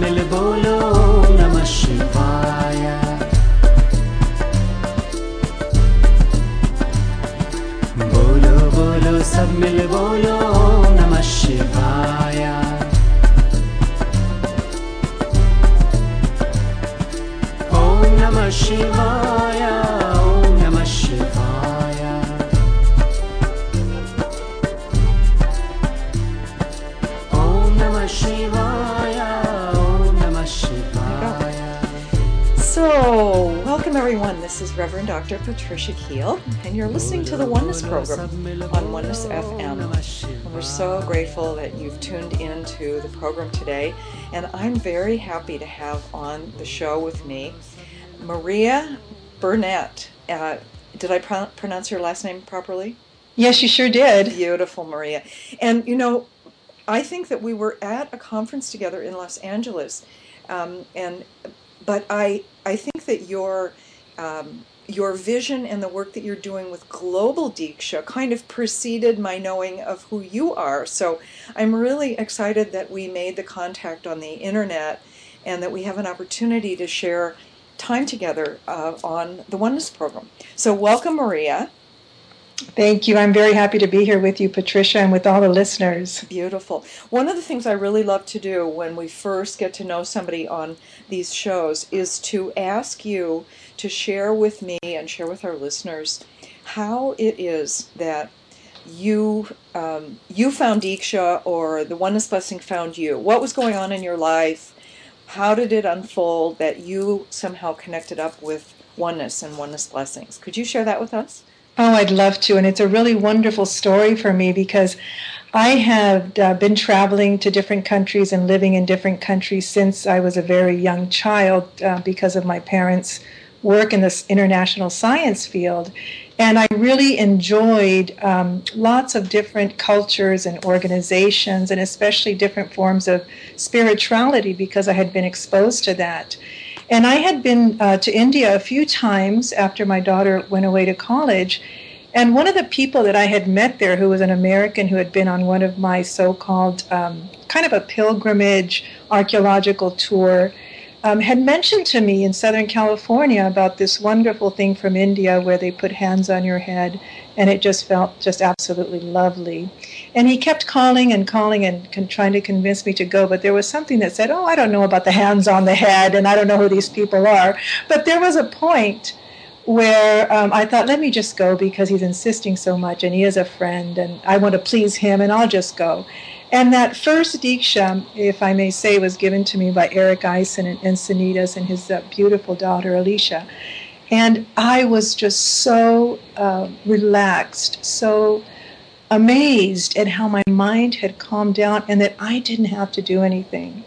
मिल बोलो नमः शिवाय। बोलो बोलो सब मिल बोलो Reverend Dr. Patricia Keel, and you're listening to the Oneness Program on Oneness FM. And we're so grateful that you've tuned into the program today, and I'm very happy to have on the show with me Maria Burnett. Uh, did I pro- pronounce your last name properly? Yes, you sure did. Beautiful, Maria. And you know, I think that we were at a conference together in Los Angeles, um, and but I I think that your um, your vision and the work that you're doing with Global Diksha kind of preceded my knowing of who you are. So I'm really excited that we made the contact on the internet and that we have an opportunity to share time together uh, on the Oneness program. So welcome, Maria. Thank you. I'm very happy to be here with you, Patricia, and with all the listeners. Beautiful. One of the things I really love to do when we first get to know somebody on these shows is to ask you to share with me and share with our listeners how it is that you um, you found Diksha or the Oneness Blessing found you. What was going on in your life? How did it unfold that you somehow connected up with oneness and oneness blessings? Could you share that with us? Oh, I'd love to. And it's a really wonderful story for me because I have uh, been traveling to different countries and living in different countries since I was a very young child uh, because of my parents' work in this international science field. And I really enjoyed um, lots of different cultures and organizations, and especially different forms of spirituality because I had been exposed to that. And I had been uh, to India a few times after my daughter went away to college. And one of the people that I had met there, who was an American who had been on one of my so called um, kind of a pilgrimage archaeological tour, um, had mentioned to me in Southern California about this wonderful thing from India where they put hands on your head and it just felt just absolutely lovely. And he kept calling and calling and con- trying to convince me to go, but there was something that said, Oh, I don't know about the hands on the head and I don't know who these people are. But there was a point where um, I thought, let me just go because he's insisting so much and he is a friend and I want to please him and I'll just go. And that first Diksha, if I may say, was given to me by Eric Eisen and Encinitas and his uh, beautiful daughter Alicia. And I was just so uh, relaxed, so amazed at how my mind had calmed down and that I didn't have to do anything.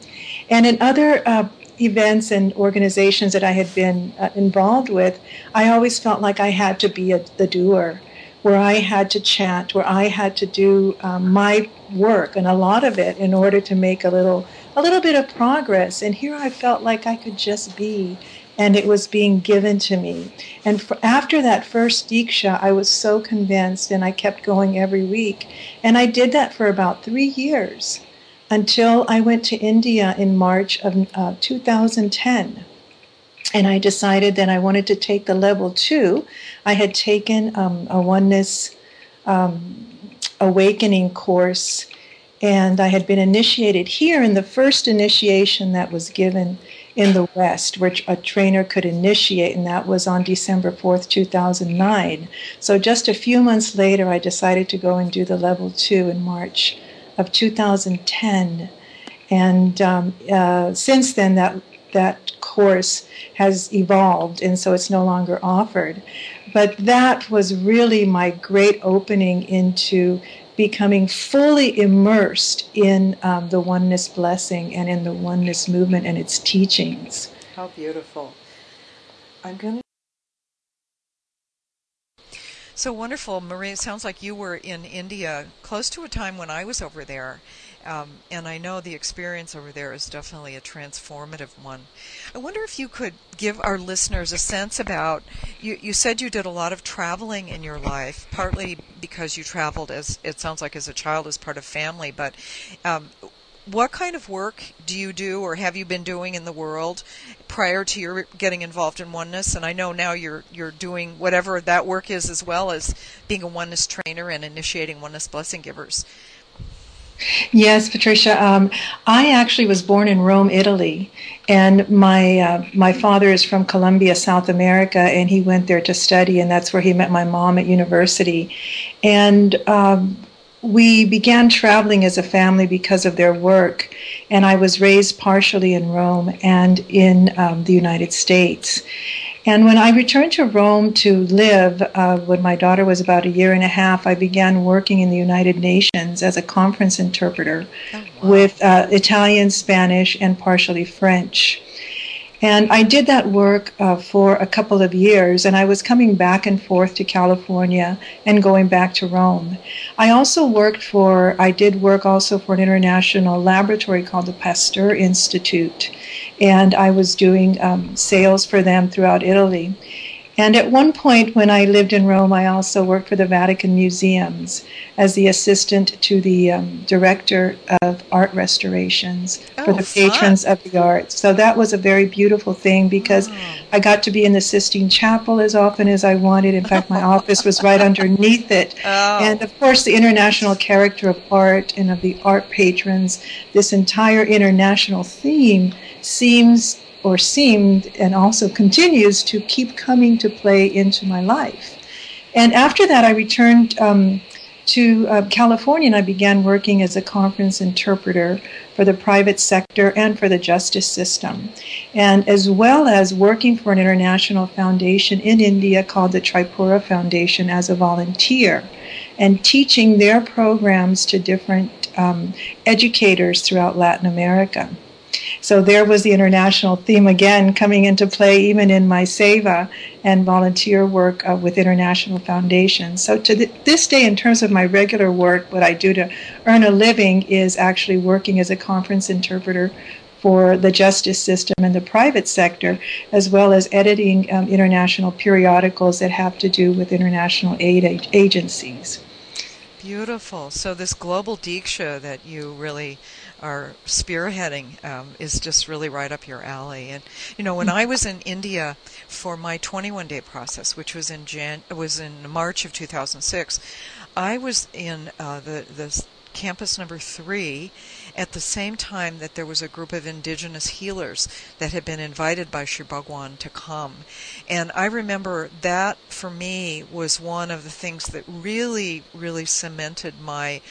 And in other uh, events and organizations that I had been uh, involved with, I always felt like I had to be a, the doer, where I had to chant, where I had to do um, my work and a lot of it in order to make a little a little bit of progress. And here I felt like I could just be, and it was being given to me. And for, after that first diksha, I was so convinced, and I kept going every week. And I did that for about three years until I went to India in March of uh, 2010. And I decided that I wanted to take the level two. I had taken um, a oneness um, awakening course, and I had been initiated here in the first initiation that was given in the West, which a trainer could initiate, and that was on December 4th, 2009. So just a few months later, I decided to go and do the level two in March of 2010. And um, uh, since then, that that course has evolved, and so it's no longer offered. But that was really my great opening into becoming fully immersed in um, the oneness blessing and in the oneness movement and its teachings. How beautiful. I'm going to. So wonderful, Maria. It sounds like you were in India close to a time when I was over there. Um, and I know the experience over there is definitely a transformative one. I wonder if you could give our listeners a sense about you, you said you did a lot of traveling in your life, partly because you traveled as it sounds like as a child as part of family, but um, what kind of work do you do or have you been doing in the world prior to your getting involved in oneness? And I know now you're you're doing whatever that work is as well as being a oneness trainer and initiating oneness blessing givers. Yes, Patricia. Um, I actually was born in Rome, Italy, and my uh, my father is from Colombia, South America, and he went there to study, and that's where he met my mom at university, and. Um, we began traveling as a family because of their work, and I was raised partially in Rome and in um, the United States. And when I returned to Rome to live, uh, when my daughter was about a year and a half, I began working in the United Nations as a conference interpreter oh, wow. with uh, Italian, Spanish, and partially French. And I did that work uh, for a couple of years, and I was coming back and forth to California and going back to Rome. I also worked for, I did work also for an international laboratory called the Pasteur Institute, and I was doing um, sales for them throughout Italy. And at one point, when I lived in Rome, I also worked for the Vatican Museums as the assistant to the um, director of art restorations oh, for the patrons fun. of the arts. So that was a very beautiful thing because oh. I got to be in the Sistine Chapel as often as I wanted. In fact, my office was right underneath it. Oh. And of course, the international character of art and of the art patrons, this entire international theme seems or seemed and also continues to keep coming to play into my life. And after that, I returned um, to uh, California and I began working as a conference interpreter for the private sector and for the justice system, and as well as working for an international foundation in India called the Tripura Foundation as a volunteer and teaching their programs to different um, educators throughout Latin America. So there was the international theme again coming into play, even in my seva and volunteer work uh, with international foundations. So to th- this day, in terms of my regular work, what I do to earn a living is actually working as a conference interpreter for the justice system and the private sector, as well as editing um, international periodicals that have to do with international aid ag- agencies. Beautiful. So this global Diksha that you really are spearheading um, is just really right up your alley. And you know, when I was in India for my 21 day process, which was in Jan- was in March of 2006, I was in uh, the the campus number three at the same time that there was a group of indigenous healers that had been invited by Sri Bhagwan to come. And I remember that for me was one of the things that really, really cemented my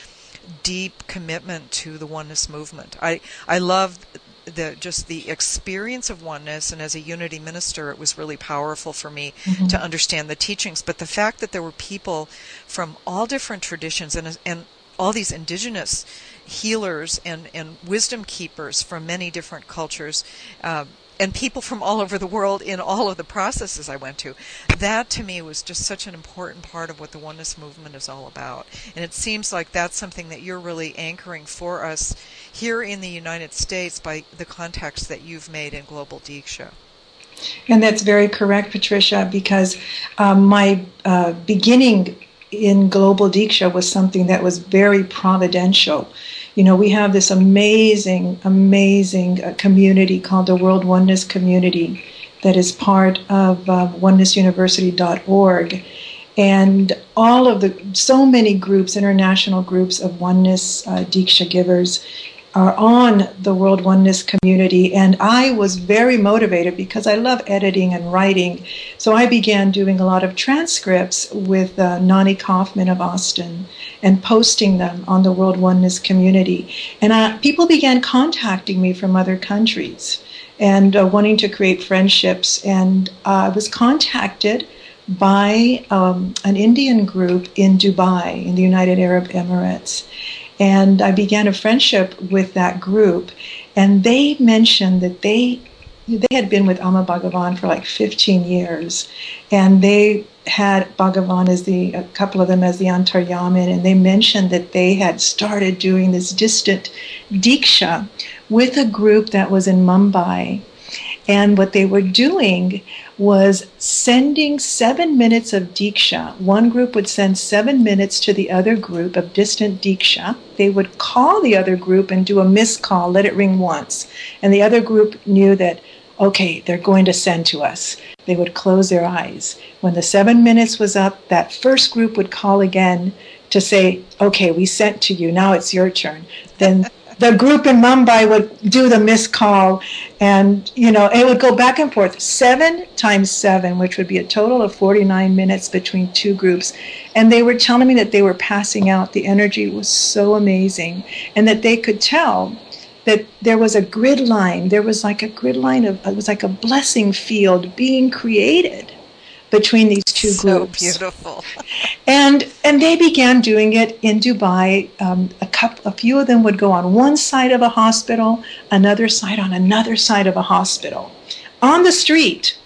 deep commitment to the oneness movement. I I love the just the experience of oneness and as a unity minister it was really powerful for me mm-hmm. to understand the teachings but the fact that there were people from all different traditions and and all these indigenous healers and and wisdom keepers from many different cultures uh, and people from all over the world in all of the processes I went to. That to me was just such an important part of what the oneness movement is all about. And it seems like that's something that you're really anchoring for us here in the United States by the contacts that you've made in Global Diksha. And that's very correct, Patricia, because um, my uh, beginning in Global Diksha was something that was very providential you know, we have this amazing, amazing uh, community called the World Oneness Community that is part of uh, onenessuniversity.org. And all of the, so many groups, international groups of oneness uh, Diksha givers, are on the World Oneness community. And I was very motivated because I love editing and writing. So I began doing a lot of transcripts with uh, Nani Kaufman of Austin and posting them on the World Oneness community. And uh, people began contacting me from other countries and uh, wanting to create friendships. And I was contacted by um, an Indian group in Dubai, in the United Arab Emirates. And I began a friendship with that group. And they mentioned that they they had been with Amma Bhagavan for like 15 years, and they had Bhagavan as the a couple of them as the Antaryamin, and they mentioned that they had started doing this distant diksha with a group that was in Mumbai, And what they were doing was sending seven minutes of Diksha. One group would send seven minutes to the other group of distant Diksha. They would call the other group and do a missed call, let it ring once. And the other group knew that, okay, they're going to send to us. They would close their eyes. When the seven minutes was up, that first group would call again to say, okay, we sent to you, now it's your turn. Then the group in Mumbai would do the missed call, and you know it would go back and forth seven times seven, which would be a total of 49 minutes between two groups. And they were telling me that they were passing out. The energy was so amazing, and that they could tell that there was a grid line. There was like a grid line of it was like a blessing field being created between these two so groups. beautiful. And and they began doing it in Dubai. Um, a couple, a few of them would go on one side of a hospital, another side on another side of a hospital, on the street,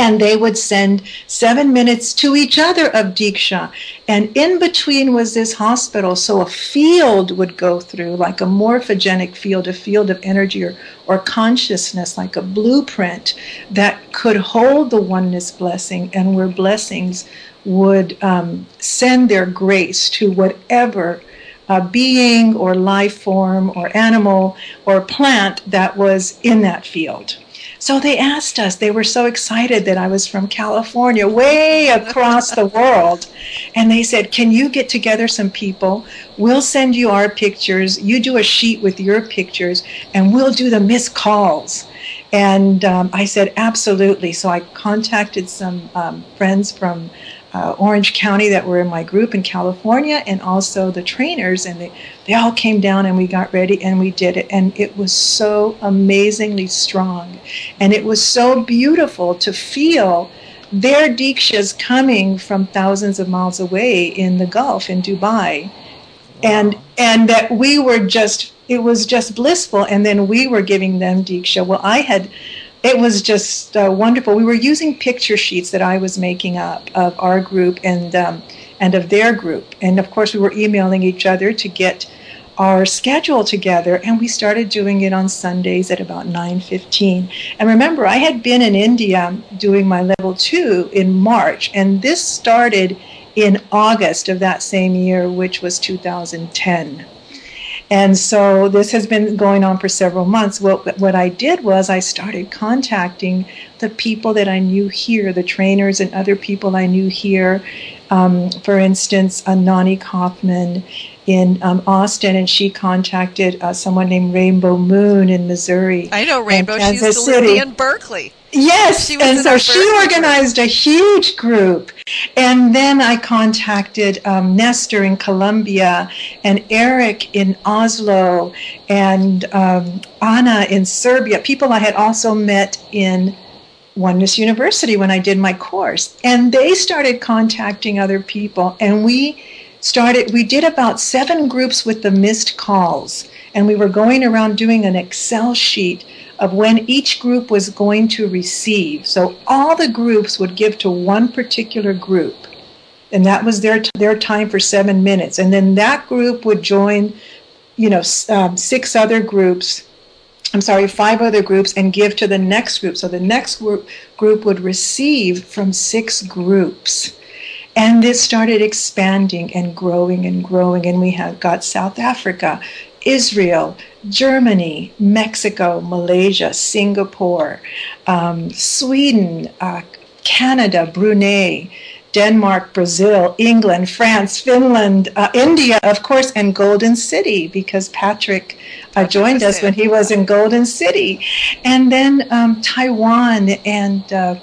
and they would send seven minutes to each other of Diksha. And in between was this hospital, so a field would go through, like a morphogenic field, a field of energy or, or consciousness, like a blueprint that could hold the oneness blessing, and where blessings would um, send their grace to whatever. Uh, being or life form or animal or plant that was in that field. So they asked us, they were so excited that I was from California, way across the world. And they said, Can you get together some people? We'll send you our pictures. You do a sheet with your pictures, and we'll do the missed calls. And um, I said, Absolutely. So I contacted some um, friends from uh, Orange County that were in my group in California, and also the trainers, and they, they all came down and we got ready and we did it. And it was so amazingly strong. And it was so beautiful to feel their dikshas coming from thousands of miles away in the Gulf in Dubai. And and that we were just it was just blissful and then we were giving them diksha. Well I had it was just uh, wonderful. We were using picture sheets that I was making up of our group and um, and of their group, and of course we were emailing each other to get our schedule together. And we started doing it on Sundays at about nine fifteen. And remember, I had been in India doing my level two in March, and this started in August of that same year, which was 2010. And so this has been going on for several months. What, what I did was I started contacting the people that I knew here, the trainers and other people I knew here. Um, for instance, Nani Kaufman in um, Austin, and she contacted uh, someone named Rainbow Moon in Missouri. I know Rainbow. She used to live in Berkeley. Yes, and so she first group. organized a huge group. And then I contacted um, Nestor in Colombia and Eric in Oslo and um, Anna in Serbia, people I had also met in Oneness University when I did my course. And they started contacting other people, and we started, we did about seven groups with the missed calls. And we were going around doing an Excel sheet of when each group was going to receive. So all the groups would give to one particular group. And that was their, their time for seven minutes. And then that group would join, you know, um, six other groups I'm sorry, five other groups and give to the next group. So the next group, group would receive from six groups. And this started expanding and growing and growing. And we have got South Africa, Israel, Germany, Mexico, Malaysia, Singapore, um, Sweden, uh, Canada, Brunei, Denmark, Brazil, England, France, Finland, uh, India, of course, and Golden City because Patrick uh, joined us when he was in Golden City, and then um, Taiwan, and uh,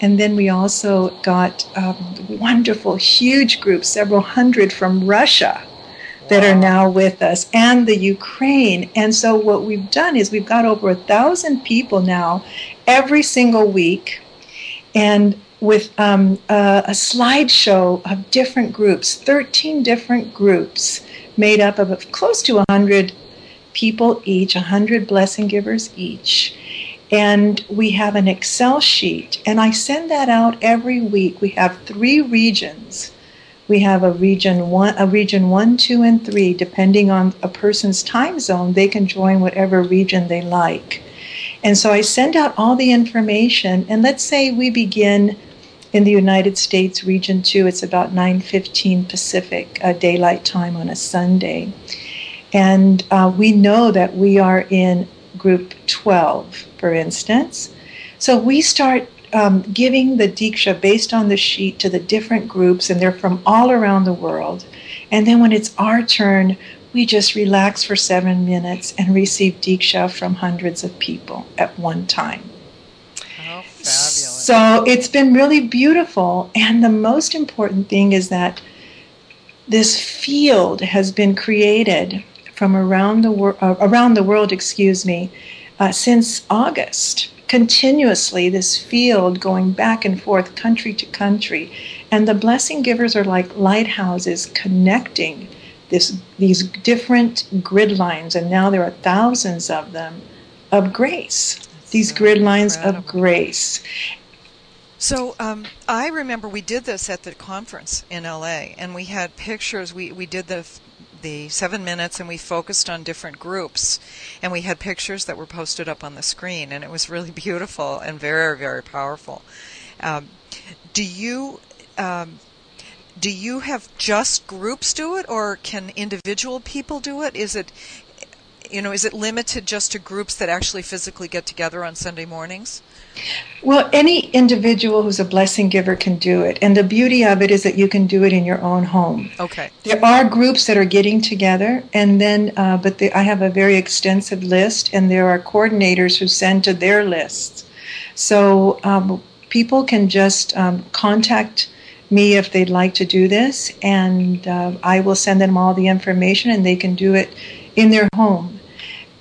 and then we also got um, wonderful, huge groups, several hundred from Russia that are now with us, and the Ukraine. And so what we've done is we've got over a thousand people now every single week, and with um, a, a slideshow of different groups, 13 different groups made up of close to 100 people each, 100 blessing givers each. And we have an Excel sheet, and I send that out every week. We have three regions. We have a region one, a region one, two, and three. Depending on a person's time zone, they can join whatever region they like. And so I send out all the information, and let's say we begin in the United States, Region 2, it's about 9.15 Pacific uh, daylight time on a Sunday. And uh, we know that we are in group 12, for instance. So we start um, giving the Diksha based on the sheet to the different groups, and they're from all around the world. And then when it's our turn, we just relax for seven minutes and receive Diksha from hundreds of people at one time. Fabulous. So it's been really beautiful. And the most important thing is that this field has been created from around the, wor- uh, around the world, excuse me, uh, since August continuously this field going back and forth country to country and the blessing givers are like lighthouses connecting this these different grid lines and now there are thousands of them of grace these so grid lines incredible. of grace So um, I remember we did this at the conference in LA, and we had pictures. We we did the the seven minutes, and we focused on different groups, and we had pictures that were posted up on the screen, and it was really beautiful and very very powerful. Um, do you? Um, do you have just groups do it, or can individual people do it? Is it, you know, is it limited just to groups that actually physically get together on Sunday mornings? Well any individual who's a blessing giver can do it and the beauty of it is that you can do it in your own home Okay. There are groups that are getting together, and then, uh, but they, I have a very extensive list, and there are coordinators who send to their lists. So um, people can just um, contact me if they'd like to do this, and uh, I will send them all the information, and they can do it in their home.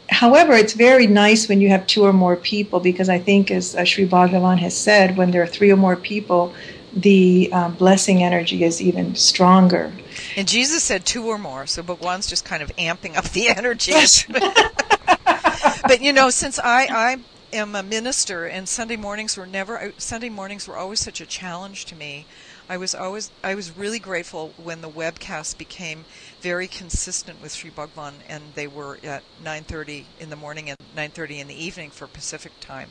However, it's very nice when you have two or more people because I think, as uh, Sri Bhagavan has said, when there are three or more people, the um, blessing energy is even stronger. And Jesus said two or more, so but one's just kind of amping up the energy. Yes. but you know, since I I am a minister and Sunday mornings were never Sunday mornings were always such a challenge to me. I was always I was really grateful when the webcast became very consistent with Sri Bhagwan and they were at 9:30 in the morning and 9:30 in the evening for Pacific time.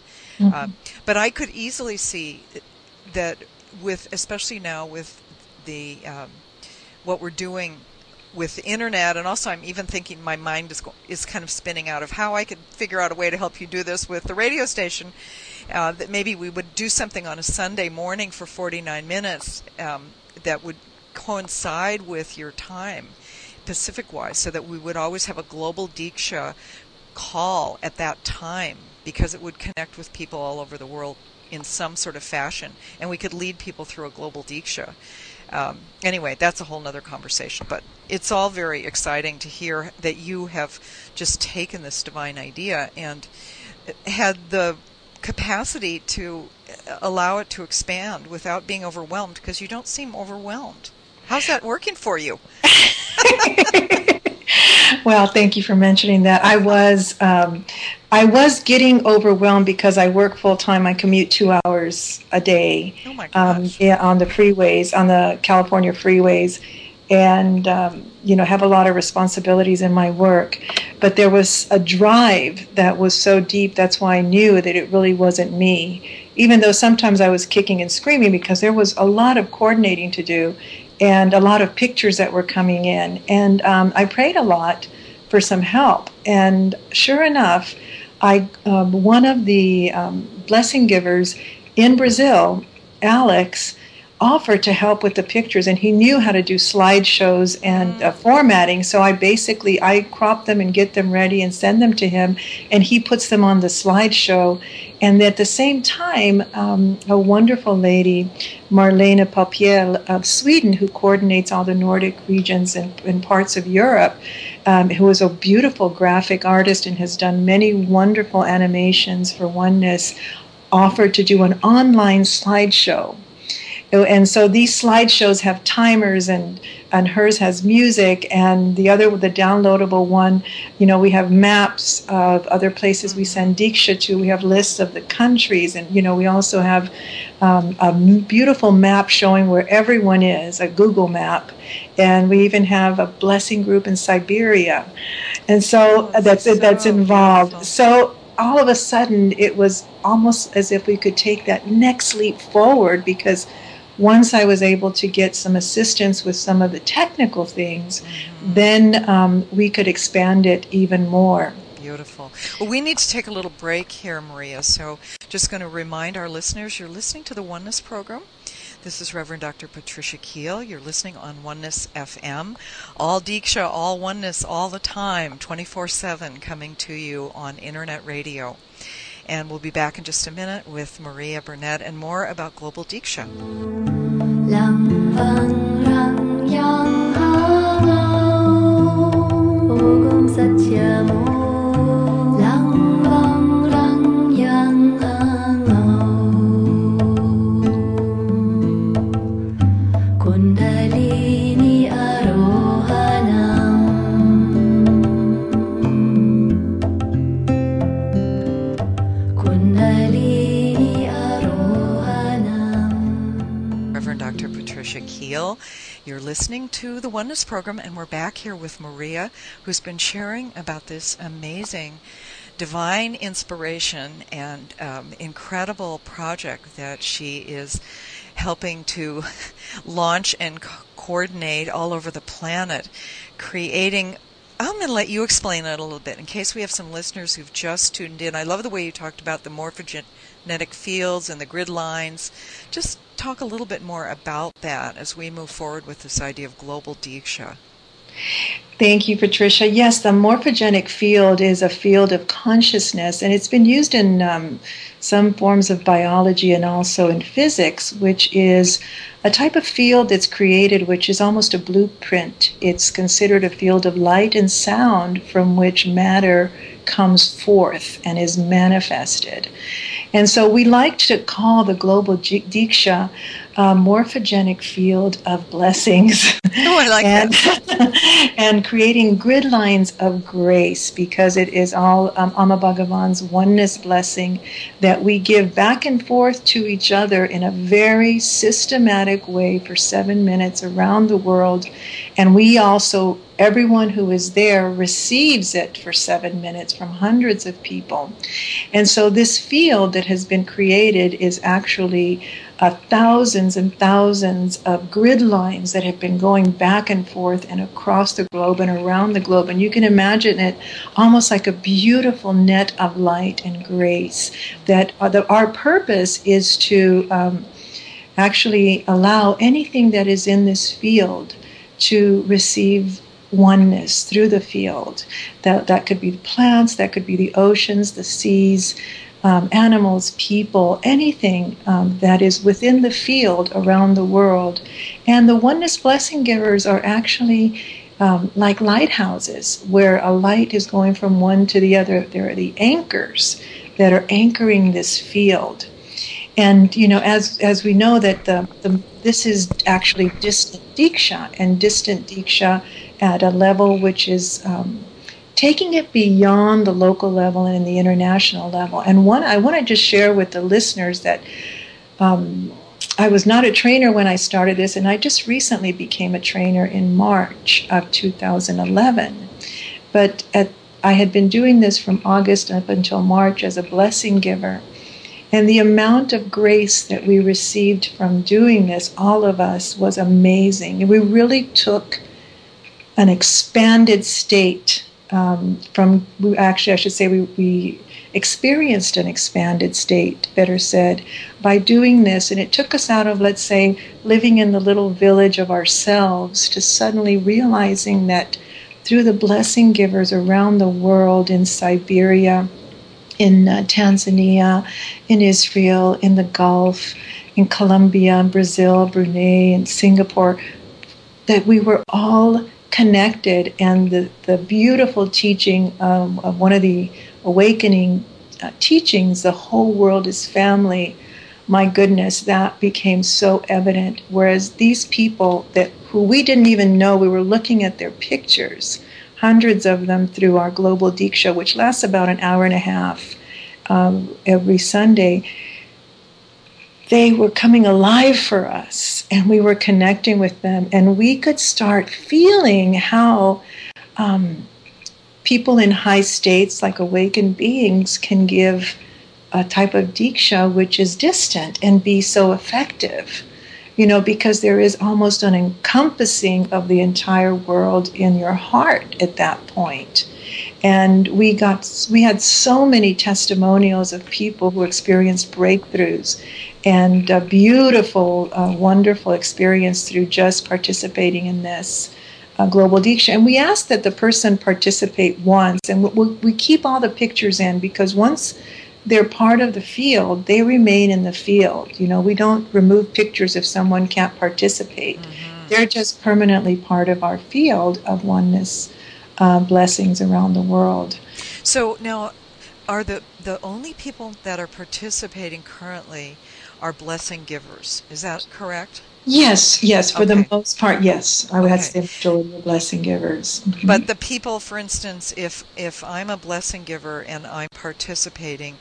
Um, but I could easily see that with especially now with the um, what we're doing with the internet and also I'm even thinking my mind is go- is kind of spinning out of how I could figure out a way to help you do this with the radio station uh, that maybe we would do something on a Sunday morning for 49 minutes um, that would coincide with your time Pacific wise so that we would always have a global Diksha call at that time because it would connect with people all over the world in some sort of fashion and we could lead people through a global Diksha. Um, anyway, that's a whole other conversation, but it's all very exciting to hear that you have just taken this divine idea and had the capacity to allow it to expand without being overwhelmed because you don't seem overwhelmed. How's that working for you? well, thank you for mentioning that. I was um, I was getting overwhelmed because I work full time. I commute two hours a day Oh my um, yeah, on the freeways, on the California freeways, and um, you know have a lot of responsibilities in my work. But there was a drive that was so deep. That's why I knew that it really wasn't me. Even though sometimes I was kicking and screaming because there was a lot of coordinating to do, and a lot of pictures that were coming in. And um, I prayed a lot for some help. And sure enough, I um, one of the um, blessing givers in Brazil, Alex, offered to help with the pictures, and he knew how to do slideshows and uh, formatting. So I basically I crop them and get them ready and send them to him, and he puts them on the slideshow. And at the same time, um, a wonderful lady, Marlena Papiel of Sweden, who coordinates all the Nordic regions and, and parts of Europe, um, who is a beautiful graphic artist and has done many wonderful animations for Oneness, offered to do an online slideshow. And so these slideshows have timers, and and hers has music, and the other, the downloadable one, you know, we have maps of other places we send Diksha to. We have lists of the countries, and you know, we also have um, a beautiful map showing where everyone is, a Google map, and we even have a blessing group in Siberia, and so Oh, that's so that's involved. beautiful. So all of a sudden, it was almost as if we could take that next leap forward because once I was able to get some assistance with some of the technical things, mm-hmm. then um, we could expand it even more. Beautiful. Well, we need to take a little break here, Maria. So, just going to remind our listeners you're listening to the Oneness program. This is Reverend Dr. Patricia Keel. You're listening on Oneness FM. All Diksha, all Oneness, all the time, 24 7, coming to you on Internet Radio. And we'll be back in just a minute with Maria Burnett and more about Global. You're listening to the Oneness Program, and we're back here with Maria, who's been sharing about this amazing divine inspiration and um, incredible project that she is helping to launch and co- coordinate all over the planet, creating I'm going to let you explain it a little bit in case we have some listeners who've just tuned in. I love the way you talked about the morphogenetic fields and the grid lines. Just talk a little bit more about that as we move forward with this idea of global Diksha. Thank you, Patricia. Yes, the morphogenic field is a field of consciousness, and it's been used in um, some forms of biology and also in physics, which is a type of field that's created which is almost a blueprint. It's considered a field of light and sound from which matter comes forth and is manifested. And so we like to call the global Diksha a morphogenic field of blessings. Oh, I like and, that. and creating grid lines of grace because it is all um, Amma Bhagavan's oneness blessing that we give back and forth to each other in a very systematic way for seven minutes around the world. And we also everyone who is there receives it for seven minutes from hundreds of people. And so this field that has been created is actually uh, thousands and thousands of grid lines that have been going back and forth and across the globe and around the globe. And you can imagine it almost like a beautiful net of light and grace. That, uh, that our purpose is to um, actually allow anything that is in this field to receive oneness through the field. That, that could be the plants, that could be the oceans, the seas, um, animals, people, anything um, that is within the field around the world. And the oneness blessing givers are actually um, like lighthouses, where a light is going from one to the other. There are the anchors that are anchoring this field. And you know, as as we know that the, the this is actually distant diksha, and distant diksha at a level which is um, taking it beyond the local level and the international level. And one, I want to just share with the listeners that um, I was not a trainer when I started this, and I just recently became a trainer in March of 2011. But at, I had been doing this from August up until March as a blessing giver. And the amount of grace that we received from doing this, all of us, was amazing. We really took an expanded state um, from actually I should say we, we experienced an expanded state, better said, by doing this. And it took us out of, let's say, living in the little village of ourselves to suddenly realizing that through the blessing givers around the world in Siberia, in uh, Tanzania, in Israel, in the Gulf, in Colombia, in Brazil, Brunei, and Singapore, that we were all connected and the, the beautiful teaching um, of one of the awakening uh, teachings the whole world is family. My goodness that became so evident. Whereas these people that who we didn't even know we were looking at their pictures hundreds of them through our global diksha which lasts about an hour and a half um, every sunday they were coming alive for us and we were connecting with them and we could start feeling how um, people in high states, like awakened beings, can give a type of diksha which is distant and be so effective. You know, because there is almost an encompassing of the entire world in your heart at that point. And we got we had so many testimonials of people who experienced breakthroughs and a beautiful, uh, wonderful experience through just participating in this uh, global diksha. And we ask that the person participate once, and we, we keep all the pictures in because once they're part of the field, they remain in the field. You know, we don't remove pictures if someone can't participate. Mm-hmm. They're just permanently part of our field of oneness uh, blessings around the world. So now, are the the only people that are participating currently are blessing givers? Is that correct? Yes, yes, for okay. the most part, yes. I would okay. have to say majority of blessing givers. Mm-hmm. But the people, for instance, if if I'm a blessing giver and I'm participating,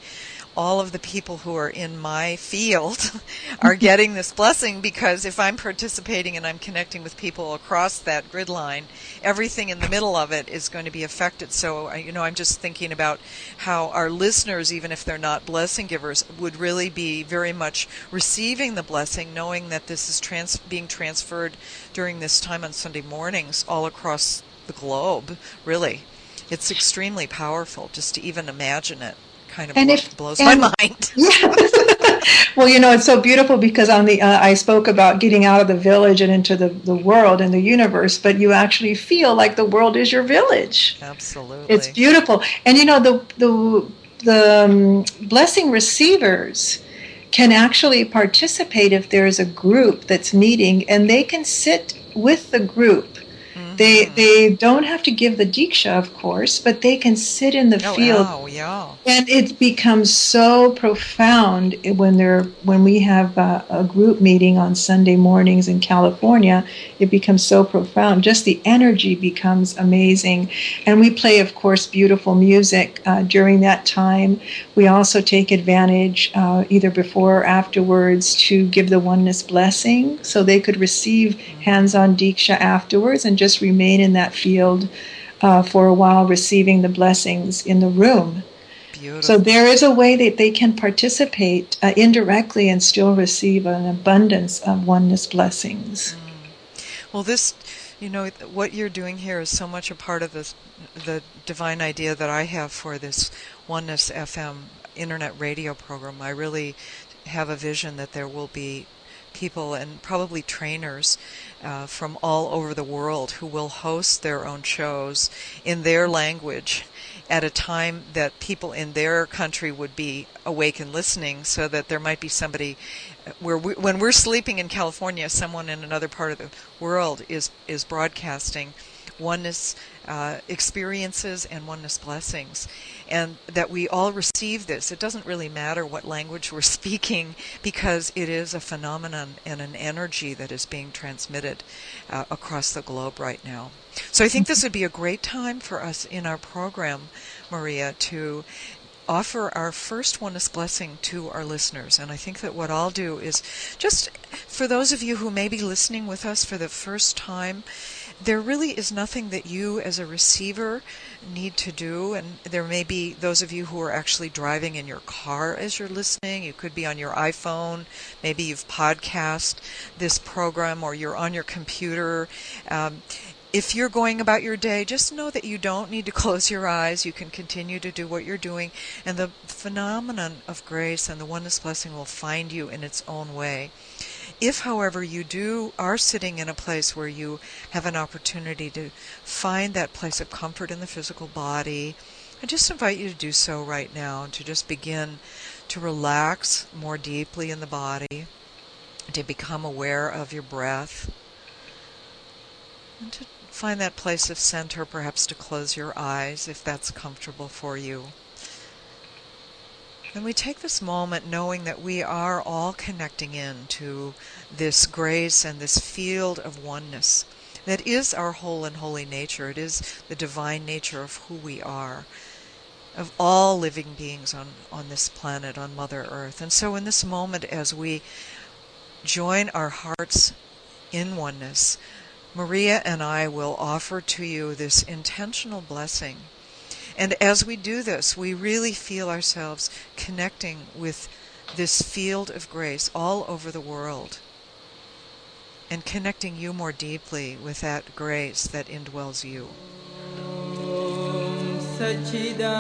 all of the people who are in my field are getting this blessing because if I'm participating and I'm connecting with people across that grid line, everything in the middle of it is going to be affected. So, you know, I'm just thinking about how our listeners, even if they're not blessing givers, would really be very much receiving the blessing, knowing that this is trans- being transferred during this time on Sunday mornings all across the globe, really. It's extremely powerful just to even imagine it kind of and if, blows and, my mind. well, you know, it's so beautiful because on the uh, I spoke about getting out of the village and into the, the world and the universe, but you actually feel like the world is your village. Absolutely, it's beautiful. And you know, the the the um, blessing receivers can actually participate if there is a group that's meeting, and they can sit with the group they mm-hmm. they don't have to give the diksha, of course, but they can sit in the oh, field. Oh, yeah. And it becomes so profound when they're when we have a, a, group meeting on Sunday mornings in California. It becomes so profound. Just the energy becomes amazing, and we play, of course, beautiful music uh, during that time. We also take advantage, uh, either before or afterwards, to give the oneness blessing, so they could receive mm-hmm. hands-on diksha afterwards and just remain in that field uh, for a while, receiving the blessings in the room. Beautiful. So there is a way that they can participate uh, indirectly and still receive an abundance of oneness blessings. Mm. Well, this, you know, what you're doing here is so much a part of this, the divine idea that I have for this Oneness FM internet radio program. I really have a vision that there will be people and probably trainers uh, from all over the world who will host their own shows in their language at a time that people in their country would be awake and listening so that there might be somebody uh, where we, when we're sleeping in California someone in another part of the world is is broadcasting oneness uh, experiences and oneness blessings. And that we all receive this. It doesn't really matter what language we're speaking because it is a phenomenon and an energy that is being transmitted uh, across the globe right now. So I think this would be a great time for us in our program, Maria, to offer our first oneness blessing to our listeners. And I think that what I'll do is just for those of you who may be listening with us for the first time, there really is nothing that you as a receiver need to do. And there may be those of you who are actually driving in your car as you're listening. You could be on your iPhone. Maybe you've podcast this program or you're on your computer. Um, if you're going about your day, just know that you don't need to close your eyes. You can continue to do what you're doing, and the phenomenon of grace and the oneness blessing will find you in its own way. If, however, you do are sitting in a place where you have an opportunity to find that place of comfort in the physical body, I just invite you to do so right now, to just begin to relax more deeply in the body, to become aware of your breath, and to find that place of center, perhaps to close your eyes if that's comfortable for you. And we take this moment knowing that we are all connecting in to this grace and this field of oneness that is our whole and holy nature. It is the divine nature of who we are, of all living beings on, on this planet, on Mother Earth. And so, in this moment, as we join our hearts in oneness, Maria and I will offer to you this intentional blessing And as we do this, we really feel ourselves connecting with this field of grace all over the world and connecting you more deeply with that grace that indwells you. Sachchidanand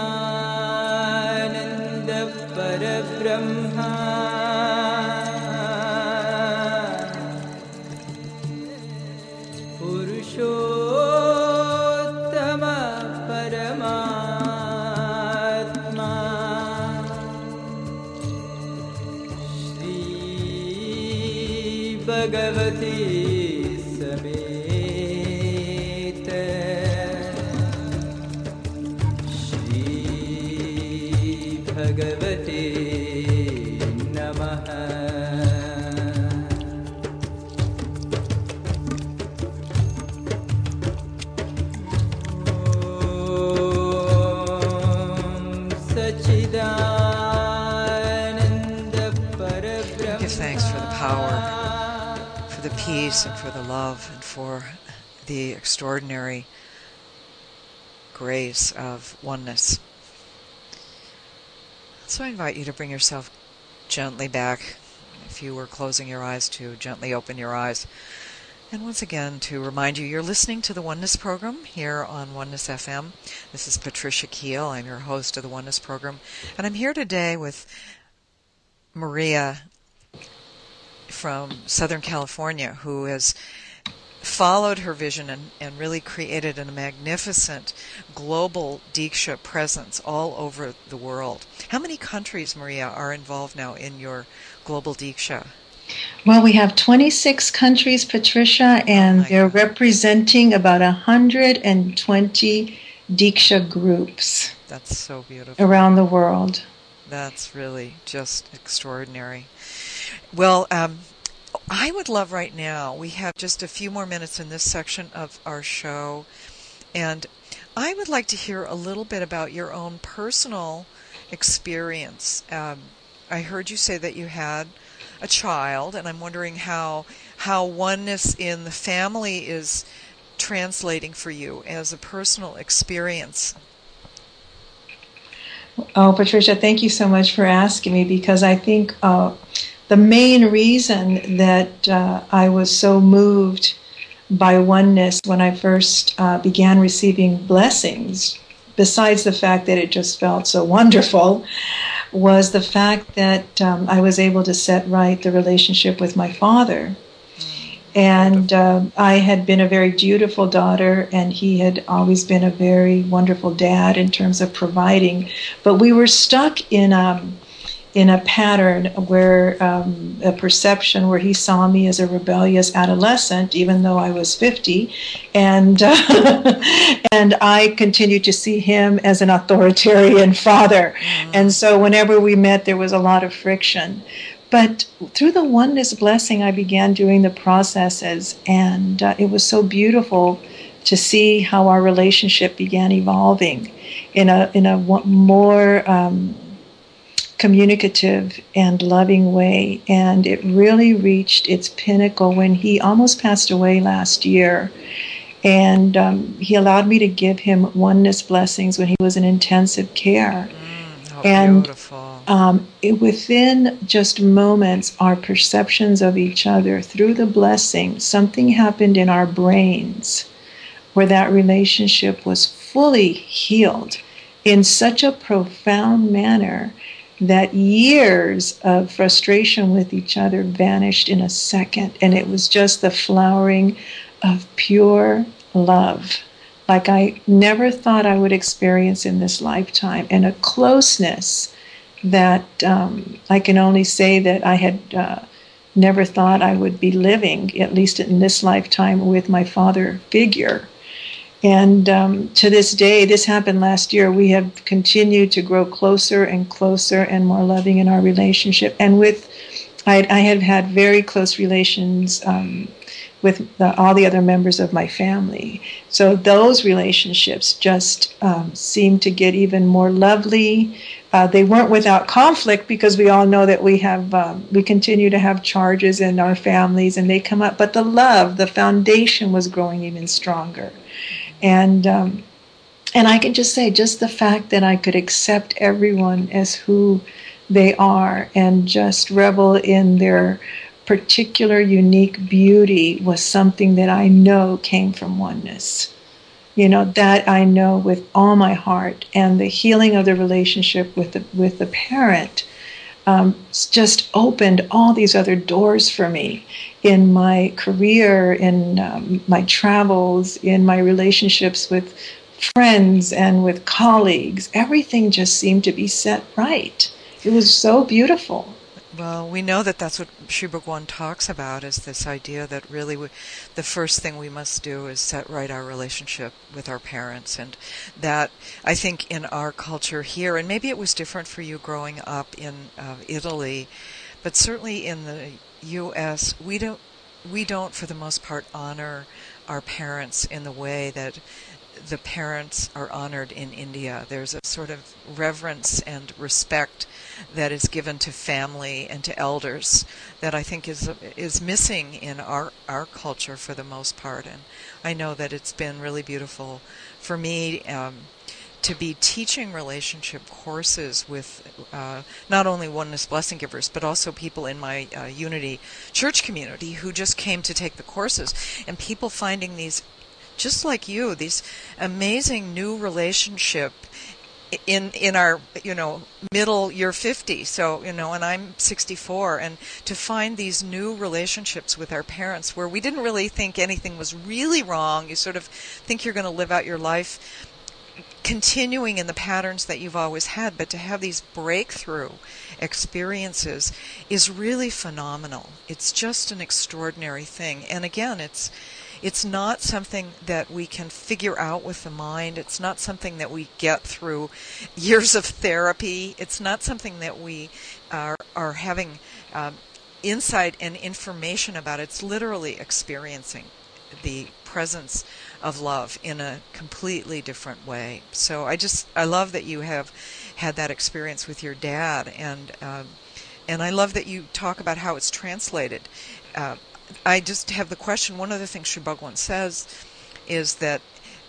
Extraordinary grace of oneness. So I invite you to bring yourself gently back. If you were closing your eyes, to gently open your eyes. And once again, to remind you, you're listening to the Oneness Program here on Oneness FM. This is Patricia Keel. I'm your host of the Oneness Program. And I'm here today with Maria from Southern California who has followed her vision and, and really created a magnificent global Deeksha presence all over the world. How many countries, Maria, are involved now in your global Deeksha? Well, we have 26 countries, Patricia, and my they're God. representing about 120 Deeksha groups That's so beautiful. around the world. That's really just extraordinary. Well, um, I would love right now, we have just a few more minutes in this section of our show, and I would like to hear a little bit about your own personal experience. Um, I heard you say that you had a child, and I'm wondering how how oneness in the family is translating for you as a personal experience. Oh, Patricia, thank you so much for asking me because I think uh, the main reason that uh, I was so moved by oneness when I first uh, began receiving blessings, besides the fact that it just felt so wonderful, was the fact that um, I was able to set right the relationship with my father. And uh, I had been a very dutiful daughter, and he had always been a very wonderful dad in terms of providing. But we were stuck in a in a pattern where um, a perception where he saw me as a rebellious adolescent, even though I was 50, and uh, and I continued to see him as an authoritarian father. And so whenever we met, there was a lot of friction. But through the oneness blessing, I began doing the processes, and uh, it was so beautiful to see how our relationship began evolving in a in a more um, communicative and loving way. And it really reached its pinnacle when he almost passed away last year. And um, he allowed me to give him oneness blessings when he was in intensive care. Mm, And- Um, it, within just moments, our perceptions of each other through the blessing, something happened in our brains where that relationship was fully healed in such a profound manner that years of frustration with each other vanished in a second. And it was just the flowering of pure love, like I never thought I would experience in this lifetime, and a closeness that um, I can only say that I had uh, never thought I would be living, at least in this lifetime, with my father figure. And um, to this day, this happened last year, we have continued to grow closer and closer and more loving in our relationship. And with, I, I have had very close relations um, with the, all the other members of my family. So those relationships just um, seem to get even more lovely. Uh, they weren't without conflict because we all know that we have um, we continue to have charges in our families and they come up. But the love, the foundation was growing even stronger, and um, and I can just say, just the fact that I could accept everyone as who they are and just revel in their particular unique beauty was something that I know came from oneness. You know, that I know with all my heart. And the healing of the relationship with the, with the parent um, just opened all these other doors for me in my career, in um, my travels, in my relationships with friends and with colleagues. Everything just seemed to be set right. It was so beautiful. Well, we know that that's what Sri Bhagavan talks about is this idea that really we, the first thing we must do is set right our relationship with our parents. And that, I think, in our culture here, and maybe it was different for you growing up in uh, Italy, but certainly in the U.S., we don't, we don't, for the most part, honor our parents in the way that the parents are honored in India. There's a sort of reverence and respect that is given to family and to elders that I think is is missing in our our culture for the most part. And I know that it's been really beautiful for me. Um, to be teaching relationship courses with uh, not only oneness blessing givers, but also people in my uh, Unity church community who just came to take the courses, and people finding these just like you, these amazing new relationship in in our you know middle year 50 so you know and I'm 64 and to find these new relationships with our parents where we didn't really think anything was really wrong. You sort of think you're going to live out your life continuing in the patterns that you've always had but to have these breakthrough experiences is really phenomenal it's just an extraordinary thing and again it's it's not something that we can figure out with the mind. It's not something that we get through years of therapy. It's not something that we are, are having um, insight and information about. It's literally experiencing the presence of love in a completely different way. So I just I love that you have had that experience with your dad, and um, and I love that you talk about how it's translated. Uh, I just have the question. One of the things Sri Bhagavan says is that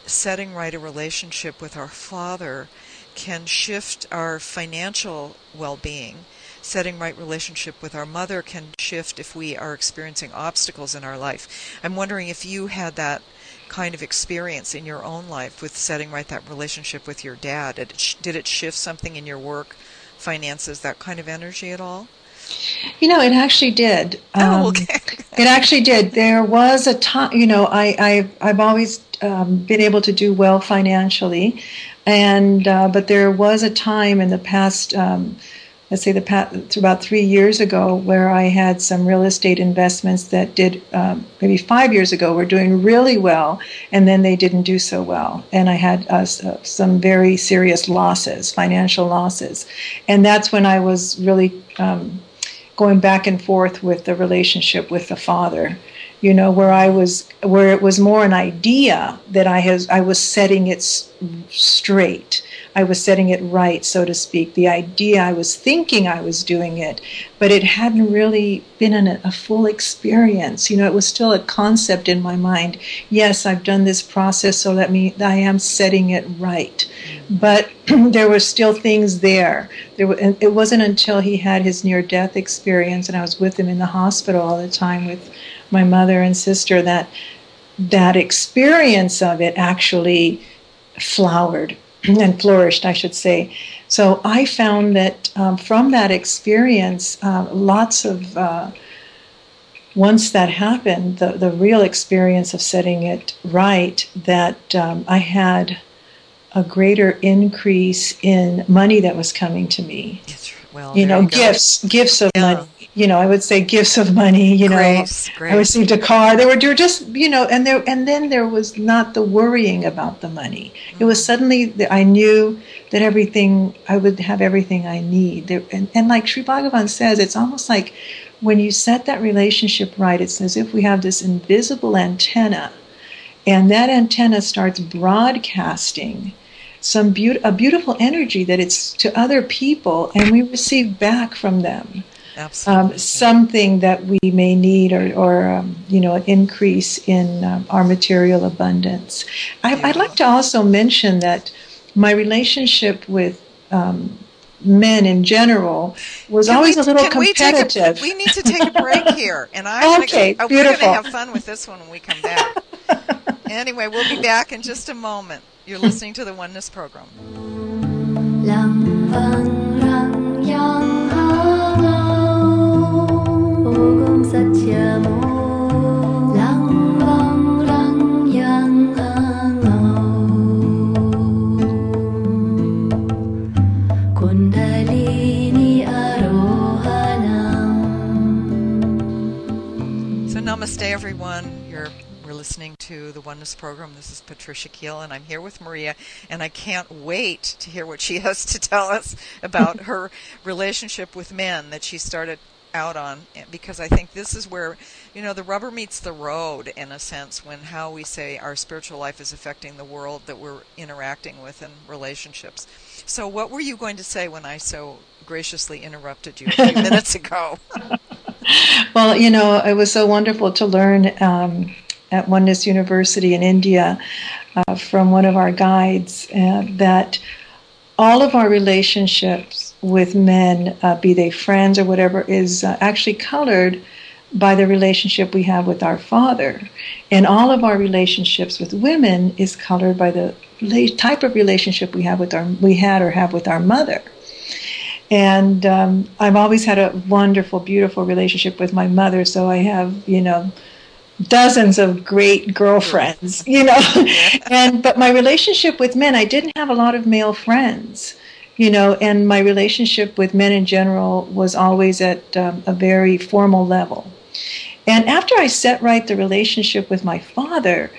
setting right a relationship with our Father can shift our financial well being. Setting right relationship with our mother can shift if we are experiencing obstacles in our life. I'm wondering if you had that kind of experience in your own life with setting right that relationship with your dad. Did it, did it shift something in your work, finances, that kind of energy at all? You know, it actually did. Oh, um, okay. it actually did. There was a time, you know, I, I, I've always um, been able to do well financially, and uh, but there was a time in the past, um, let's say the past, about three years ago, where I had some real estate investments that did um, maybe five years ago were doing really well, and then they didn't do so well, and I had uh, uh some very serious losses, financial losses, and that's when I was really um, going back and forth with the relationship with the father you know where i was where it was more an idea that i has i was setting it straight i was setting it right so to speak. The idea i was thinking i was doing it but it hadn't really been in a, full experience. You know it was still a concept in my mind. Yes i've done this process so that me i am setting it right. But there were still things there. There were, it wasn't until he had his near death experience, and I was with him in the hospital all the time with my mother and sister, that that experience of it actually flowered and flourished, I should say. So I found that um, from that experience, uh, lots of uh, once that happened, the, the real experience of setting it right, that um, I had a greater increase in money that was coming to me. Well, you know, gifts, gifts of yeah. money. You know, I would say gifts of money. You grace, know, grace. I received a car. There were, there were just, you know, and there, and then there was not the worrying about the money. Mm-hmm. It was suddenly that I knew that everything, I would have everything I need. There, and, and like Sri Bhagavan says, it's almost like when you set that relationship right, it's as if we have this invisible antenna, and that antenna starts broadcasting some be- a beautiful energy that it's to other people and we receive back from them. Um, something that we may need or, or um, you know, an increase in um, our material abundance. I, I'd like to also mention that my relationship with um, men in general was Can always we- a little can we take a- competitive. We, need to take a break here, and I'm Okay, gonna, go, we're going to have fun with this one when we come back. anyway, we'll be back in just a moment. You're listening to the Oneness Program. Program. This is Patricia Keel, and I'm here with Maria, and I can't wait to hear what she has to tell us about her relationship with men that she started out on because I think this is where you know the rubber meets the road in a sense when how we say our spiritual life is affecting the world that we're interacting with in relationships. So what were you going to say when I so graciously interrupted you a few minutes ago? Well, you know, it was so wonderful to learn um, at Oneness University in India uh, from one of our guides uh, that all of our relationships with men, uh, be they friends or whatever, is uh, actually colored by the relationship we have with our father. And all of our relationships with women is colored by the la- type of relationship we have with our we had or have with our mother. And um, I've always had a wonderful, beautiful relationship with my mother. So I have, you know, dozens of great girlfriends, you know. and but my relationship with men, I didn't have a lot of male friends, you know. And my relationship with men in general was always at um, a very formal level. And after I set right the relationship with my father,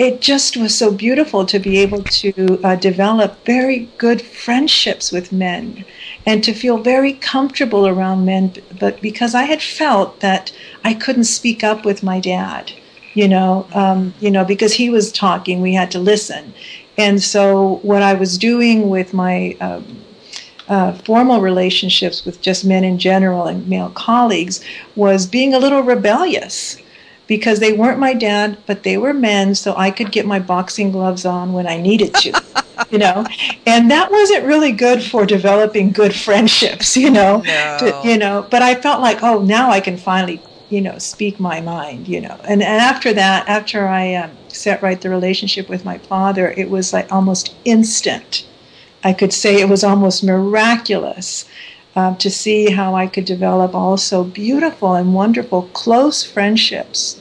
it just was so beautiful to be able to uh, develop very good friendships with men and to feel very comfortable around men but because i had felt that i couldn't speak up with my dad you know um, you know because he was talking we had to listen and so what i was doing with my um, uh, formal relationships with just men in general and male colleagues was being a little rebellious because they weren't my dad, but they were men, so I could get my boxing gloves on when I needed to, you know. And that wasn't really good for developing good friendships, you know. No. To- you know, but I felt like, oh, now I can finally, you know, speak my mind, you know. And and after that, after I um, set right the relationship with my father, it was like almost instant. I could say it was almost miraculous um, to see how I could develop also beautiful and wonderful close friendships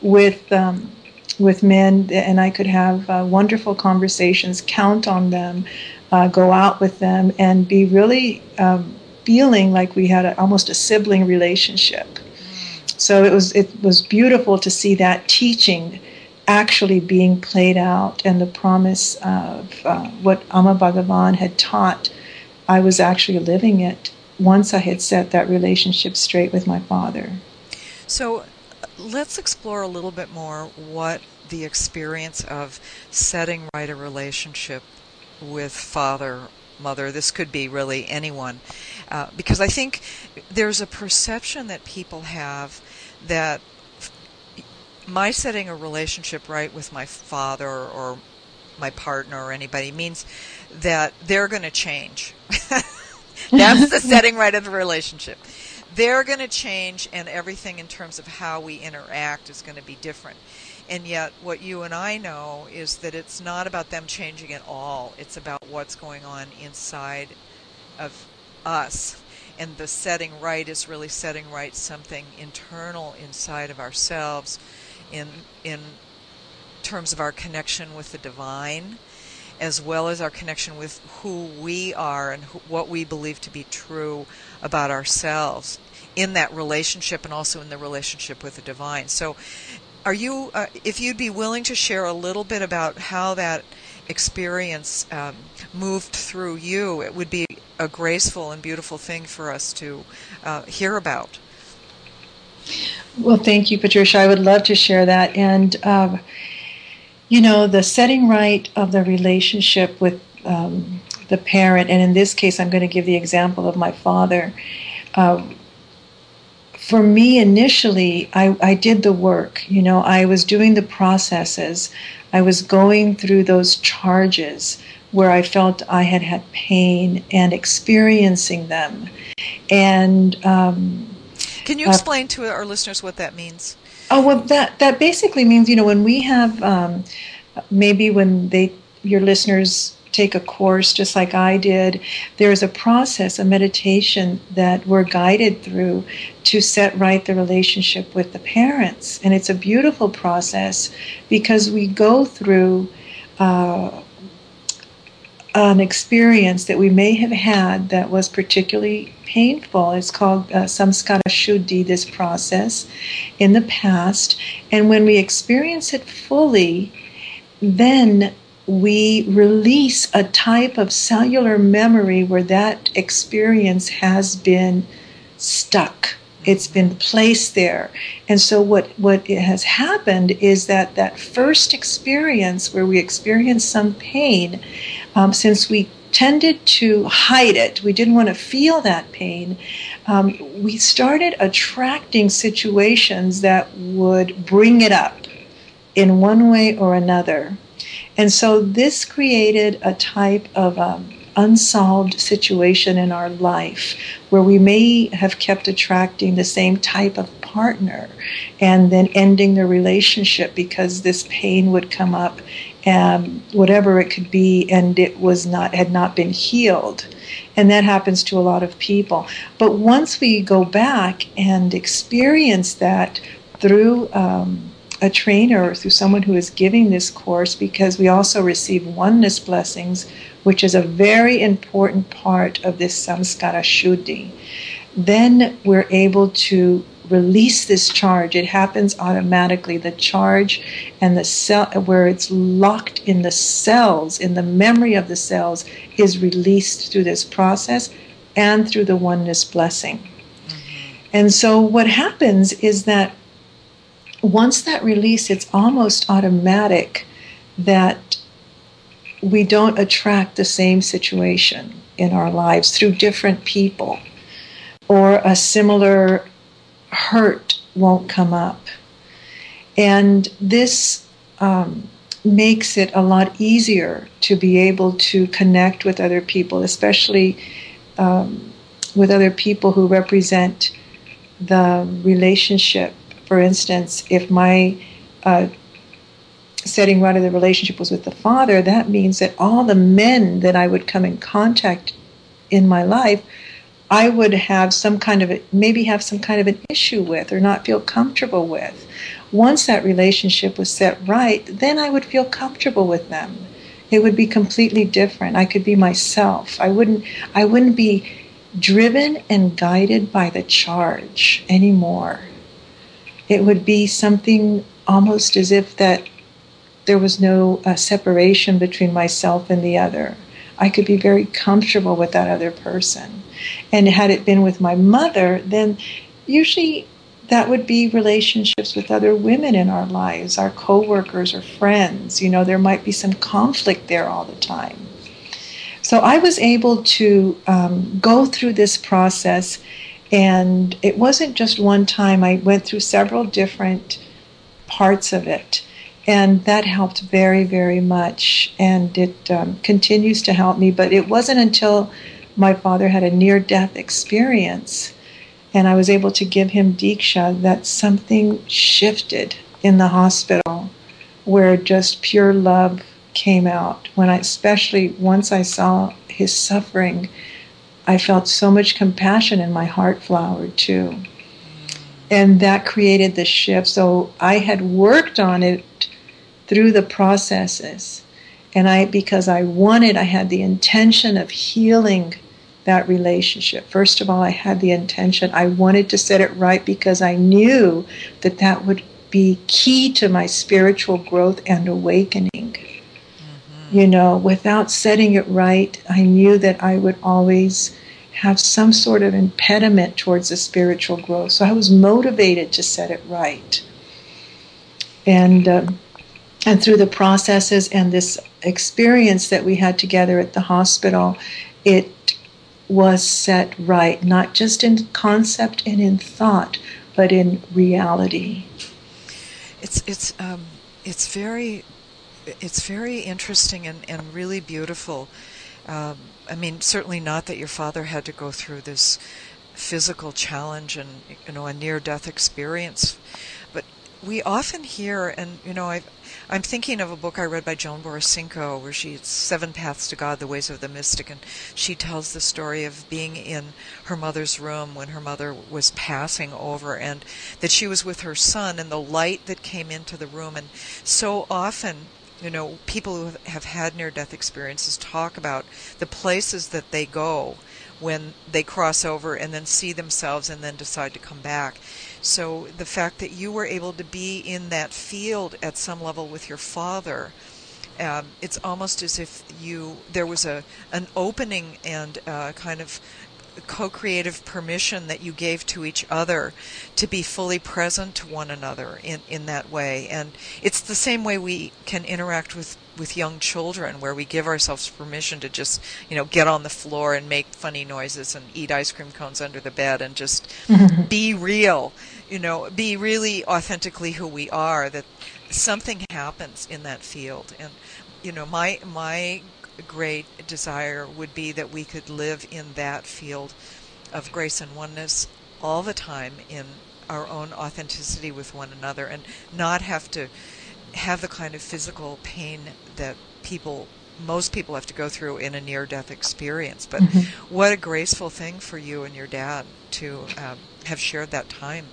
with um, with men, and I could have uh, wonderful conversations, count on them, uh, go out with them, and be really um, feeling like we had a, almost a sibling relationship. So it was it was beautiful to see that teaching actually being played out, and the promise of uh, what Amma Bhagavan had taught. I was actually living it once I had set that relationship straight with my father. So uh, let's explore a little bit more what the experience of setting right a relationship with father, mother, this could be really anyone, uh, because I think there's a perception that people have that my setting a relationship right with my father or my partner or anybody means that they're going to change. That's the setting right of the relationship. They're going to change, and everything in terms of how we interact is going to be different. And yet, what you and I know is that it's not about them changing at all. It's about what's going on inside of us. And the setting right is really setting right something internal inside of ourselves in in terms of our connection with the divine as well as our connection with who we are and who, what we believe to be true about ourselves in that relationship and also in the relationship with the divine. So, are you, uh, if you'd be willing to share a little bit about how that experience um, moved through you, it would be a graceful and beautiful thing for us to uh, hear about. Well, thank you, Patricia. I would love to share that. And, um, you know, the setting right of the relationship with um, the parent, and in this case, I'm going to give the example of my father. Uh, for me initially, I, I did the work. You know, I was doing the processes. I was going through those charges where I felt I had had pain and experiencing them. And um, Can you Uh, explain to our listeners what that means? Oh well, that that basically means you know when we have um, maybe when they your listeners take a course just like I did, there's a process, a meditation that we're guided through to set right the relationship with the parents, and it's a beautiful process because we go through. Uh, an experience that we may have had that was particularly painful. It's called uh, samskara shuddhi, this process in the past. And when we experience it fully, then we release a type of cellular memory where that experience has been stuck. It's been placed there. And so what, what has happened is that that first experience where we experience some pain, um, since we tended to hide it, we didn't want to feel that pain, um, we started attracting situations that would bring it up in one way or another. And so this created a type of um, unsolved situation in our life where we may have kept attracting the same type of partner and then ending the relationship because this pain would come up and whatever it could be and it was not had not been healed and that happens to a lot of people but once we go back and experience that through um, a trainer or through someone who is giving this course because we also receive oneness blessings, which is a very important part of this samskara shuddhi. Then we're able to release this charge. It happens automatically. The charge and the cell, where it's locked in the cells, in the memory of the cells, is released through this process and through the oneness blessing. Mm-hmm. And so what happens is that once that release, it's almost automatic that we don't attract the same situation in our lives through different people, or a similar hurt won't come up. And this um, makes it a lot easier to be able to connect with other people, especially um, with other people who represent the relationship for instance, if my uh, setting right of the relationship was with the father, that means that all the men that I would come in contact in my life, I would have some kind of a, maybe have some kind of an issue with or not feel comfortable with. Once that relationship was set right, then I would feel comfortable with them. It would be completely different. I could be myself. I wouldn't I wouldn't be driven and guided by the charge anymore it would be something almost as if that there was no uh, separation between myself and the other. I could be very comfortable with that other person. And had it been with my mother, then usually that would be relationships with other women in our lives, our coworkers or friends. You know, there might be some conflict there all the time. So I was able to um, go through this process and it wasn't just one time, I went through several different parts of it. And that helped very, very much. And it um, continues to help me. But it wasn't until my father had a near death experience and I was able to give him Deeksha that something shifted in the hospital where just pure love came out. When I, especially once I saw his suffering, I felt so much compassion and my heart flowered too. And that created the shift. So I had worked on it through the processes. And I, because I wanted, I had the intention of healing that relationship. First of all, I had the intention, I wanted to set it right because I knew that that would be key to my spiritual growth and awakening. You know, without setting it right, I knew that I would always have some sort of impediment towards the spiritual growth. So I was motivated to set it right. And um, and through the processes and this experience that we had together at the hospital, it was set right, not just in concept and in thought, but in reality. It's it's um, it's very it's very interesting and, and really beautiful. Um, I mean, certainly not that your father had to go through this physical challenge and you know a near death experience, but we often hear, and you know, i am thinking of a book I read by Joan Borysenko, where she's Seven Paths to God: The Ways of the Mystic, and she tells the story of being in her mother's room when her mother was passing over, and that she was with her son, and the light that came into the room, and so often you know, people who have had near death experiences talk about the places that they go when they cross over and then see themselves and then decide to come back. So the fact that you were able to be in that field at some level with your father, um, it's almost as if you there was a an opening and kind of co-creative permission that you gave to each other to be fully present to one another in, in that way. And it's the same way we can interact with with young children where we give ourselves permission to just you know get on the floor and make funny noises and eat ice cream cones under the bed and just be real you know be really authentically who we are that something happens in that field. And you know my my great desire would be that we could live in that field of grace and oneness all the time in our own authenticity with one another and not have to have the kind of physical pain that people most people have to go through in a near death experience but mm-hmm. what a graceful thing for you and your dad to um, have shared that time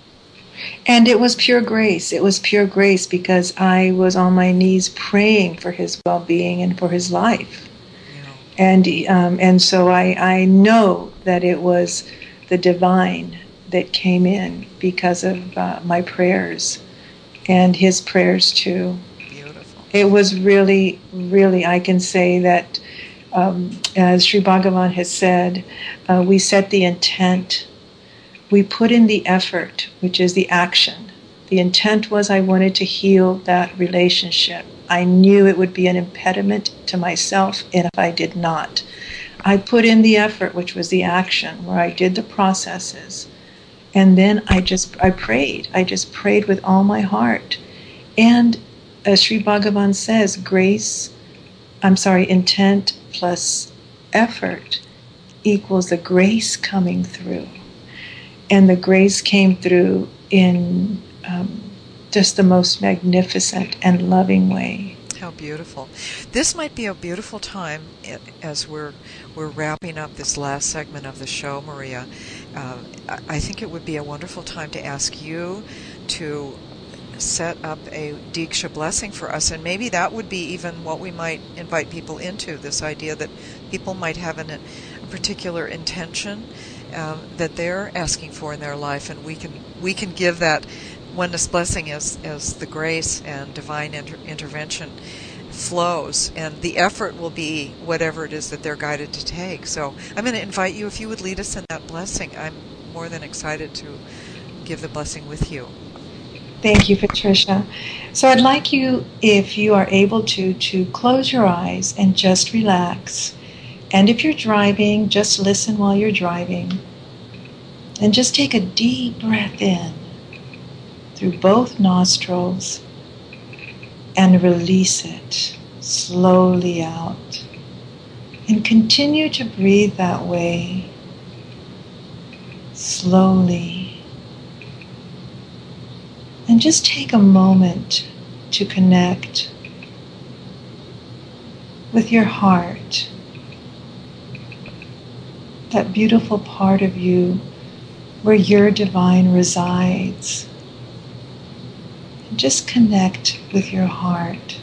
and it was pure grace. It was pure grace because I was on my knees praying for his well being and for his life. Yeah. And, um, and so I, I know that it was the divine that came in because of uh, my prayers and his prayers too. Beautiful. It was really, really, I can say that, um, as Sri Bhagavan has said, uh, we set the intent, we put in the effort, which is the action. The intent was I wanted to heal that relationship. I knew it would be an impediment to myself and if I did not. I put in the effort, which was the action, where I did the processes and then I just I prayed. I just prayed with all my heart. And as Sri Bhagavan says, grace, I'm sorry, intent plus effort equals the grace coming through. And the grace came through in um, just the most magnificent and loving way. How beautiful. This might be a beautiful time as we're we're wrapping up this last segment of the show, Maria. Uh, I think it would be a wonderful time to ask you to set up a Deeksha blessing for us, and maybe that would be even what we might invite people into this idea that people might have an, a particular intention um, that they're asking for in their life, and we can we can give that oneness blessing as, as the grace and divine inter- intervention flows and the effort will be whatever it is that they're guided to take. So i'm going to invite you if you would lead us in that blessing i'm more than excited to give the blessing with you. Thank you patricia. So i'd like you if you are able to to close your eyes and just relax. And if you're driving just listen while you're driving. And just take a deep breath in through both nostrils and release it slowly out. And continue to breathe that way, slowly. And just take a moment to connect with your heart, that beautiful part of you where your divine resides just connect with your heart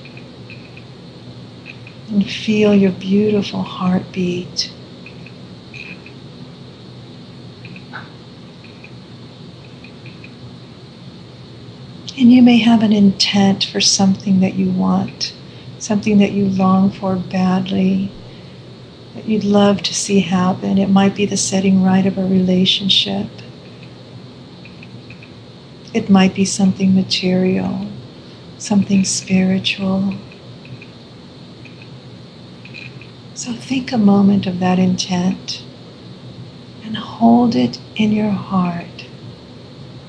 and feel your beautiful heartbeat. And you may have an intent for something that you want, something that you long for badly, that you'd love to see happen. It might be the setting right of a relationship. It might be something material, something spiritual. So think a moment of that intent and hold it in your heart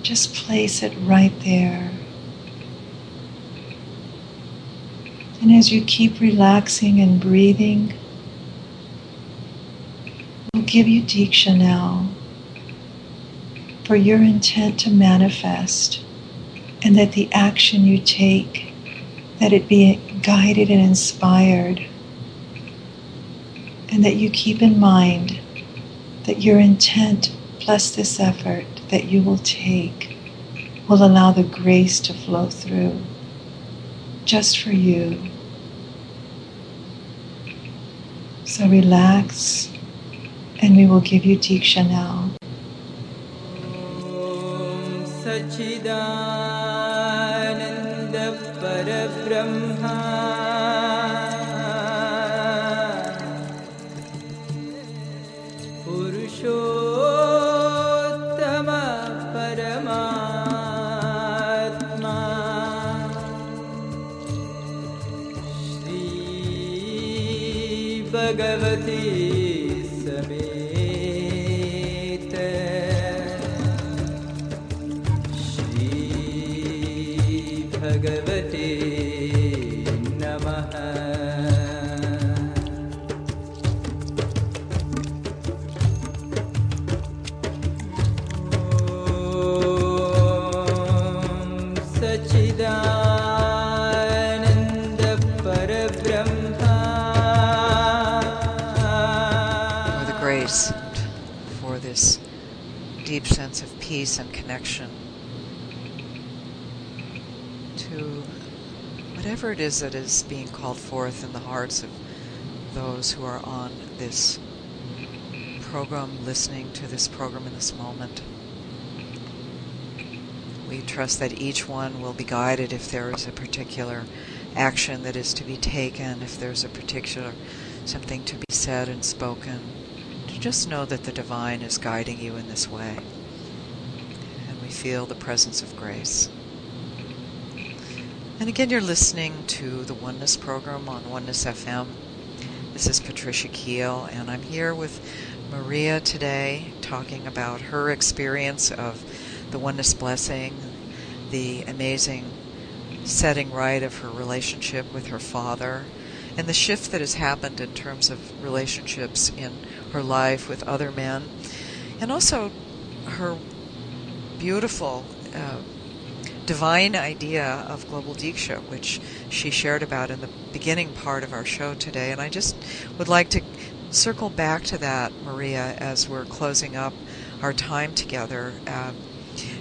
just place it right there. And as you keep relaxing and breathing, we'll give you Deeksha now for your intent to manifest and that the action you take that it be guided and inspired and that you keep in mind that your intent plus this effort that you will take will allow the grace to flow through just for you. So relax, and we will give you Deeksha now. सच्चिदानन्दपरब्रह्मा connection to whatever it is that is being called forth in the hearts of those who are on this program, listening to this program in this moment. We trust that each one will be guided if there is a particular action that is to be taken, if there's a particular something to be said and spoken, to just know that the divine is guiding you in this way. Feel the presence of grace. And again, you're listening to the Oneness program on Oneness FM. This is Patricia Keel, and I'm here with Maria today talking about her experience of the Oneness Blessing, the amazing setting right of her relationship with her father, and the shift that has happened in terms of relationships in her life with other men, and also her beautiful uh, divine idea of global deeksha, which she shared about in the beginning part of our show today. And I just would like to circle back to that, Maria, as we're closing up our time together. Um,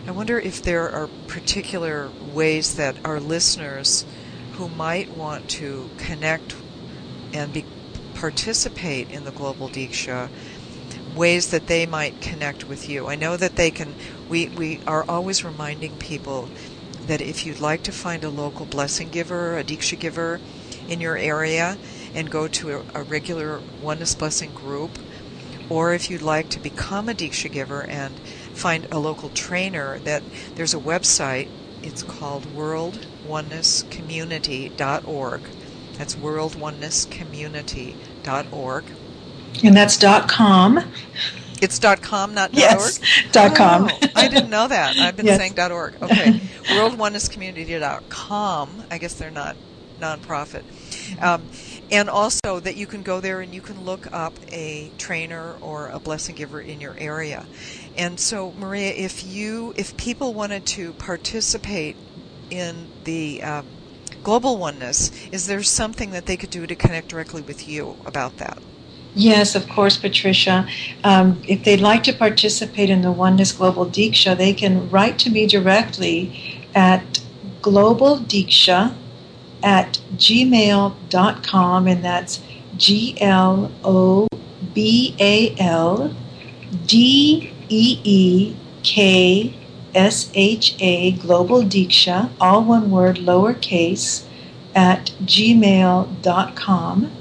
I wonder if there are particular ways that our listeners who might want to connect and be, participate in the global deeksha ways that they might connect with you. I know that they can we we are always reminding people that if you'd like to find a local blessing giver, a deeksha giver in your area and go to a, a regular oneness blessing group or if you'd like to become a deeksha giver and find a local trainer that there's a website. It's called worldonenesscommunity.org that's worldonenesscommunity.org And that's dot com. it's dot .com, not Yes, .org. dot com. Oh, I didn't know that. I've been Yes. saying .org. Okay, World Oneness Community dot com. I guess they're not nonprofit. Um, and also that you can go there and you can look up a trainer or a blessing giver in your area. And so, Maria, if you if people wanted to participate in the um, global oneness, is there something that they could do to connect directly with you about that? Yes, of course, Patricia. Um, if they'd like to participate in the Oneness Global Deeksha, they can write to me directly at globaldeeksha at gmail.com, and that's G L O B A L D E E K S H A, Global Deeksha, all one word, lowercase, at gmail.com.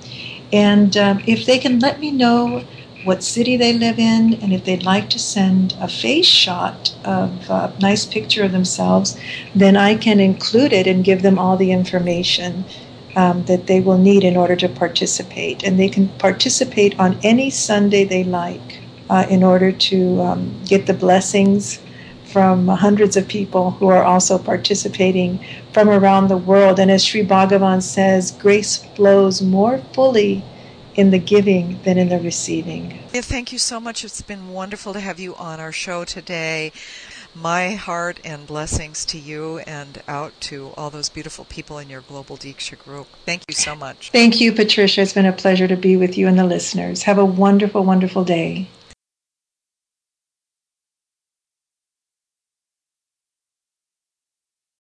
And um, if they can let me know what city they live in, and if they'd like to send a face shot of a nice picture of themselves, then I can include it and give them all the information um, that they will need in order to participate. And they can participate on any Sunday they like uh, in order to um, get the blessings from hundreds of people who are also participating from around the world. And as Sri Bhagavan says, grace flows more fully in the giving than in the receiving. Thank you so much. It's been wonderful to have you on our show today. My heart and blessings to you and out to all those beautiful people in your Global Deeksha group. Thank you so much. Thank you, Patricia. It's been a pleasure to be with you and the listeners. Have a wonderful, wonderful day.